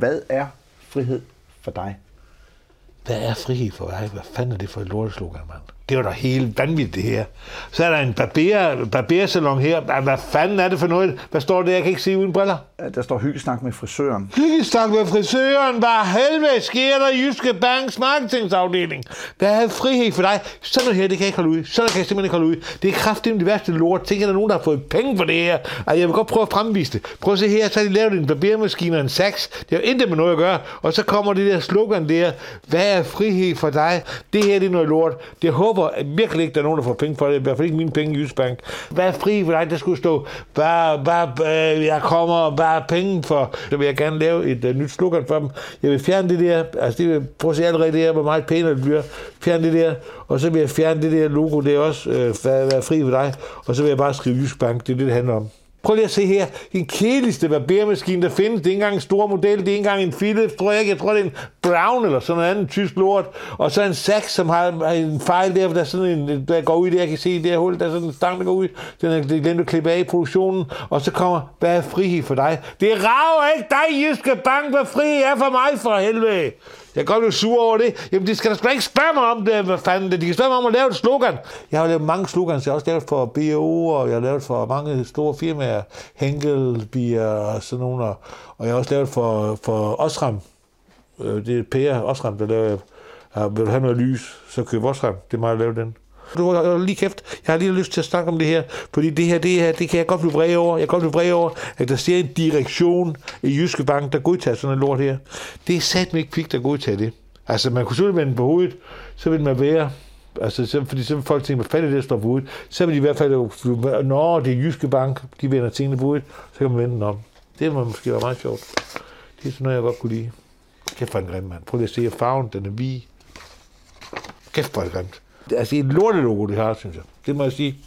Hvad er frihed for dig? Hvad er frihed for dig? Hvad fanden er det for et lorteslogan, mand? Det var da helt vanvittigt, det her. Så er der en barber, barbersalon her. Hvad fanden er det for noget? Hvad står der? Jeg kan ikke se uden briller. Der står hyggesnak med frisøren. Hyggesnak med frisøren. Hvad helvede sker der i Jyske Banks marketingsafdeling? Hvad er frihed for dig? Sådan noget her, det kan jeg ikke holde ud. Sådan noget kan jeg simpelthen ikke holde ud. Det er kraftigt det værste lort. Tænk, at der er nogen, der har fået penge for det her. Ej, jeg vil godt prøve at fremvise det. Prøv at se her, så har de lavet en barbermaskine og en saks. Det har intet med noget at gøre. Og så kommer det der slogan der. Hvad er frihed for dig? Det her det er noget lort. Det håber jeg virkelig ikke, der er nogen, der får penge for det. I hvert fald ikke mine penge i Jysk Bank. Hvad er for dig? Der skulle stå, bare, bare, øh, jeg kommer bare penge for. Så vil jeg gerne lave et uh, nyt slogan for dem. Jeg vil fjerne det der. Altså, det vil, prøv at se allerede det her, hvor meget pænere det bliver. Fjerne det der. Og så vil jeg fjerne det der logo. Det er også øh, være fri for dig. Og så vil jeg bare skrive Jysk Bank. Det er det, det handler om. Prøv lige at se her. Den kedeligste barbermaskine, der findes. Det er ikke engang en stor model. Det er ikke engang en Philips, tror jeg ikke. Jeg tror, det er en Brown eller sådan noget andet tysk lort. Og så en Saks, som har en fejl der, der er sådan en, der går ud der. Jeg kan se det her hul. Der er sådan en stang, der går ud. Den er glemt at klippe af i produktionen. Og så kommer, hvad er frihed for dig? Det rager ikke dig, Jyske Bank, hvad frihed er for mig for helvede. Jeg kan godt blive sur over det. Jamen, de skal da ikke spørge mig om det, hvad fanden det. De kan spørge mig om at lave et slogan. Jeg har lavet mange slogans. Jeg har også lavet for BO, og jeg har lavet for mange store firmaer. Henkel, Bier og sådan nogle. Og jeg har også lavet for, for Osram. Øh, det er Per Osram, der laver vil du have noget lys, så køb Osram. Det er mig, der laver den. Du har lige kæft. Jeg har lige lyst til at snakke om det her, fordi det her, det her, det kan jeg godt blive vred over. Jeg kan godt blive vred over, at der ser en direktion i Jyske Bank, der godtager sådan en lort her. Det er satme ikke pigt, at godtage det. Altså, man kunne selvfølgelig vende på hovedet, så vil man være Altså, så, fordi så vil folk tænke, hvad fanden er det, der står på hovedet? Så vil de i hvert fald, nå, det er Jyske Bank, de vender tingene på hovedet, så kan man vende den om. Det må måske være meget sjovt. Det er sådan noget, jeg godt kunne lide. Kæft for en grim mand. Prøv lige at se, at farven, den er vi. Kæft for en grimt. Det er et lortelogo, det her, synes jeg. Det må jeg sige.